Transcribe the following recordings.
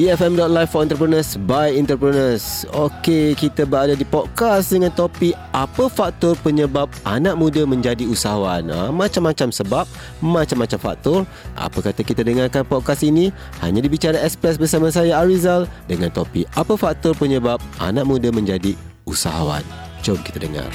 EFM.live for entrepreneurs by entrepreneurs. Okey, kita berada di podcast dengan topik apa faktor penyebab anak muda menjadi usahawan. Ha, macam-macam sebab, macam-macam faktor. Apa kata kita dengarkan podcast ini hanya dibicara Express bersama saya Arizal dengan topik apa faktor penyebab anak muda menjadi usahawan. Jom kita dengar.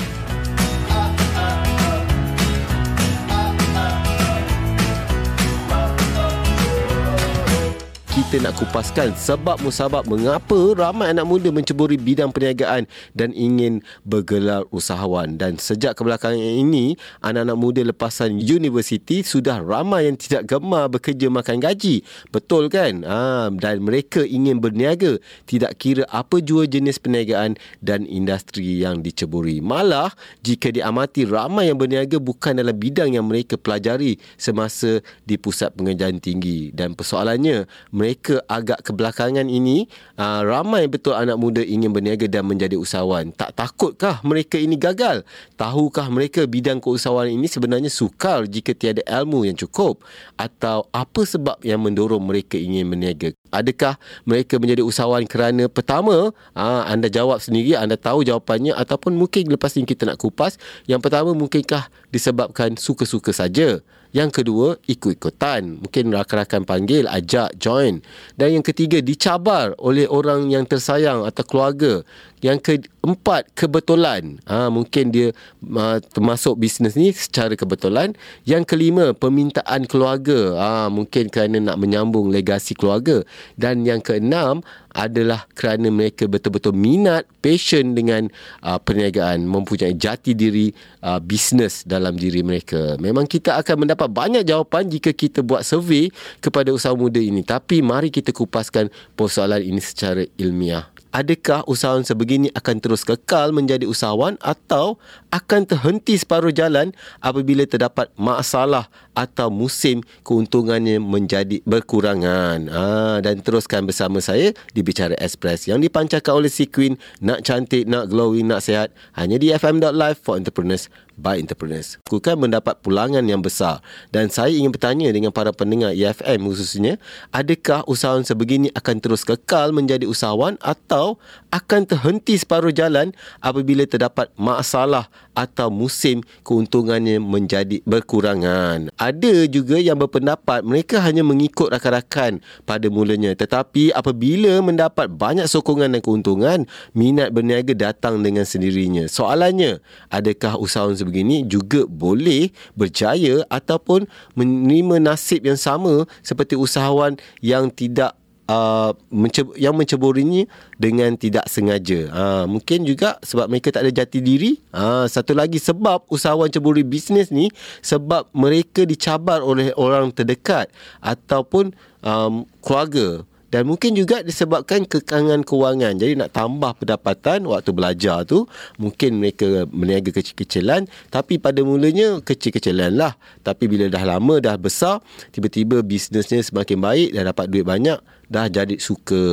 Kita nak kupaskan sebab musabab mengapa ramai anak muda menceburi bidang perniagaan dan ingin bergelar usahawan. Dan sejak kebelakangan ini anak-anak muda lepasan universiti sudah ramai yang tidak gemar bekerja makan gaji. Betul kan? Ha, dan mereka ingin berniaga. Tidak kira apa jua jenis perniagaan dan industri yang diceburi. Malah jika diamati ramai yang berniaga bukan dalam bidang yang mereka pelajari semasa di pusat pengajian tinggi. Dan persoalannya mereka agak kebelakangan ini uh, ramai betul anak muda ingin berniaga dan menjadi usahawan. Tak takutkah mereka ini gagal? Tahukah mereka bidang keusahawan ini sebenarnya sukar jika tiada ilmu yang cukup? Atau apa sebab yang mendorong mereka ingin berniaga? Adakah mereka menjadi usahawan kerana pertama, uh, anda jawab sendiri, anda tahu jawapannya ataupun mungkin lepas ini kita nak kupas. Yang pertama mungkinkah disebabkan suka-suka saja? Yang kedua, ikut-ikutan. Mungkin rakan-rakan panggil, ajak, join. Dan yang ketiga, dicabar oleh orang yang tersayang atau keluarga. Yang keempat, kebetulan. Ha, mungkin dia uh, termasuk bisnes ni secara kebetulan. Yang kelima, permintaan keluarga. Ha, mungkin kerana nak menyambung legasi keluarga. Dan yang keenam, adalah kerana mereka betul-betul minat, passion dengan uh, perniagaan, mempunyai jati diri uh, bisnes dalam diri mereka. Memang kita akan mendapat banyak jawapan jika kita buat survey kepada usaha muda ini. Tapi mari kita kupaskan persoalan ini secara ilmiah adakah usahawan sebegini akan terus kekal menjadi usahawan atau akan terhenti separuh jalan apabila terdapat masalah atau musim keuntungannya menjadi berkurangan. Ha, dan teruskan bersama saya di Bicara Express yang dipancarkan oleh si Queen. Nak cantik, nak glowing, nak sehat. Hanya di fm.live for entrepreneurs by entrepreneurs. Aku kan mendapat pulangan yang besar dan saya ingin bertanya dengan para pendengar EFM khususnya, adakah usahawan sebegini akan terus kekal menjadi usahawan atau akan terhenti separuh jalan apabila terdapat masalah atau musim keuntungannya menjadi berkurangan. Ada juga yang berpendapat mereka hanya mengikut rakan-rakan pada mulanya tetapi apabila mendapat banyak sokongan dan keuntungan, minat berniaga datang dengan sendirinya. Soalannya, adakah usahawan sebegini juga boleh berjaya ataupun menerima nasib yang sama seperti usahawan yang tidak Uh, mence- yang menceburinya dengan tidak sengaja. Uh, mungkin juga sebab mereka tak ada jati diri. Uh, satu lagi sebab usahawan ceburi bisnes ni sebab mereka dicabar oleh orang terdekat ataupun um, keluarga dan mungkin juga disebabkan kekangan kewangan. Jadi nak tambah pendapatan waktu belajar tu mungkin mereka meniaga kecil-kecilan. Tapi pada mulanya kecil-kecilan lah. Tapi bila dah lama dah besar tiba-tiba bisnesnya semakin baik dah dapat duit banyak dah jadi suka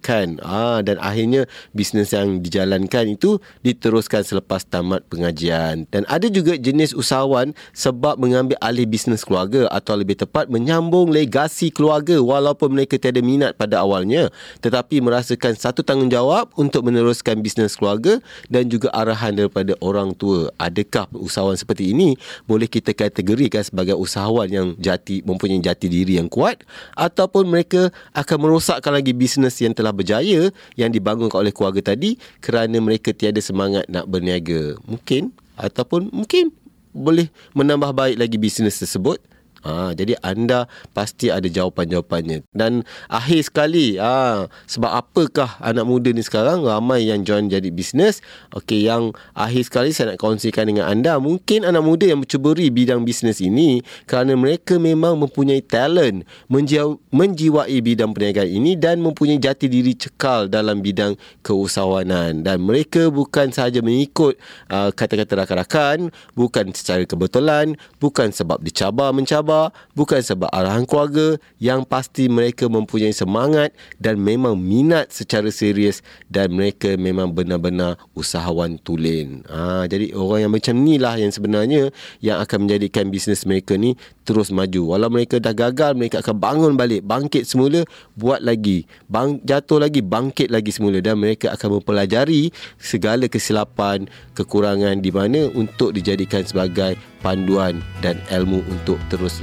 kan? Ah dan akhirnya bisnes yang dijalankan itu diteruskan selepas tamat pengajian. Dan ada juga jenis usahawan sebab mengambil alih bisnes keluarga atau lebih tepat menyambung legasi keluarga walaupun mereka tiada minat pada awalnya tetapi merasakan satu tanggungjawab untuk meneruskan bisnes keluarga dan juga arahan daripada orang tua. Adakah usahawan seperti ini? Boleh kita kategorikan sebagai usahawan yang jati mempunyai jati diri yang kuat ataupun mereka akan merosakkan lagi bisnes yang telah berjaya yang dibangunkan oleh keluarga tadi kerana mereka tiada semangat nak berniaga. Mungkin ataupun mungkin boleh menambah baik lagi bisnes tersebut Ha, jadi anda pasti ada jawapan-jawapannya. Dan akhir sekali, ha, sebab apakah anak muda ni sekarang ramai yang join jadi bisnes? Okey, yang akhir sekali saya nak kongsikan dengan anda, mungkin anak muda yang mencuburi bidang bisnes ini kerana mereka memang mempunyai talent menjiwa, menjiwai bidang perniagaan ini dan mempunyai jati diri cekal dalam bidang keusahawanan. Dan mereka bukan sahaja mengikut uh, kata-kata rakan-rakan, bukan secara kebetulan, bukan sebab dicabar-mencabar mencabar, bukan sebab arahan keluarga yang pasti mereka mempunyai semangat dan memang minat secara serius dan mereka memang benar-benar usahawan tulen. Ha, jadi orang yang macam ni lah yang sebenarnya yang akan menjadikan bisnes mereka ni terus maju. Walau mereka dah gagal, mereka akan bangun balik, bangkit semula, buat lagi. Bang, jatuh lagi, bangkit lagi semula dan mereka akan mempelajari segala kesilapan, kekurangan di mana untuk dijadikan sebagai panduan dan ilmu untuk terus